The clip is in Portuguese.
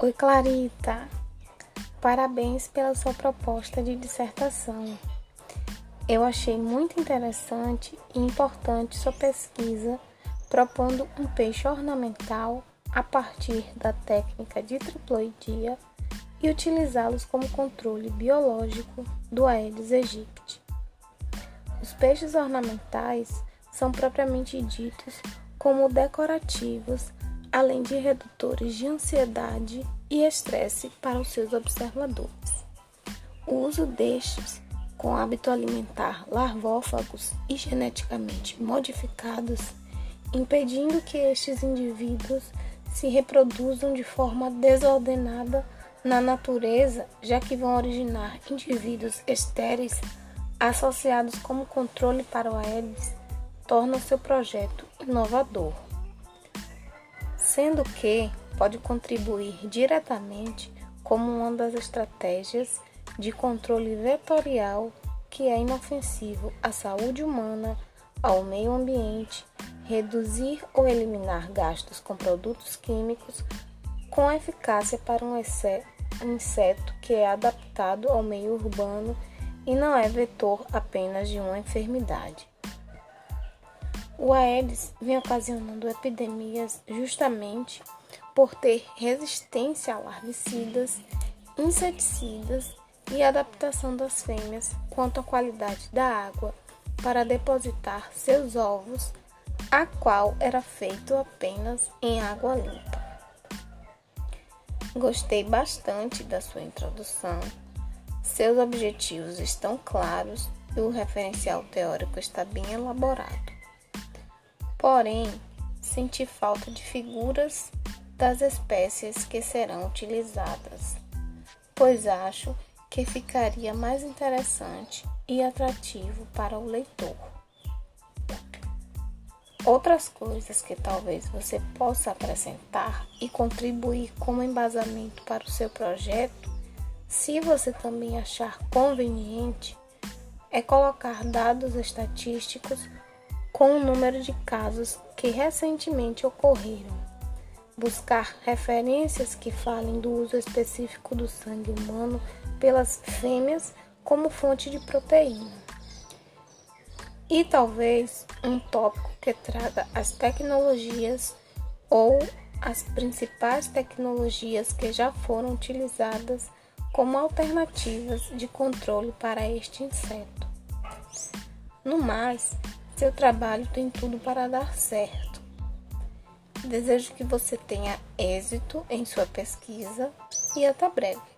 Oi, Clarita. Parabéns pela sua proposta de dissertação. Eu achei muito interessante e importante sua pesquisa propondo um peixe ornamental a partir da técnica de triploidia e utilizá-los como controle biológico do Aedes aegypti. Os peixes ornamentais são propriamente ditos como decorativos além de redutores de ansiedade e estresse para os seus observadores. O uso destes, com hábito alimentar larvófagos e geneticamente modificados, impedindo que estes indivíduos se reproduzam de forma desordenada na natureza, já que vão originar indivíduos estéreis associados como controle para o Aedes, torna seu projeto inovador sendo que pode contribuir diretamente como uma das estratégias de controle vetorial que é inofensivo à saúde humana, ao meio ambiente, reduzir ou eliminar gastos com produtos químicos com eficácia para um inseto que é adaptado ao meio urbano e não é vetor apenas de uma enfermidade. O Aedes vem ocasionando epidemias justamente por ter resistência a larvicidas, inseticidas e adaptação das fêmeas quanto à qualidade da água para depositar seus ovos, a qual era feito apenas em água limpa. Gostei bastante da sua introdução. Seus objetivos estão claros e o referencial teórico está bem elaborado. Porém, senti falta de figuras das espécies que serão utilizadas, pois acho que ficaria mais interessante e atrativo para o leitor. Outras coisas que talvez você possa acrescentar e contribuir como embasamento para o seu projeto, se você também achar conveniente, é colocar dados estatísticos com o número de casos que recentemente ocorreram. Buscar referências que falem do uso específico do sangue humano pelas fêmeas como fonte de proteína. E talvez um tópico que traga as tecnologias ou as principais tecnologias que já foram utilizadas como alternativas de controle para este inseto. No mais, seu trabalho tem tudo para dar certo. Desejo que você tenha êxito em sua pesquisa e até breve.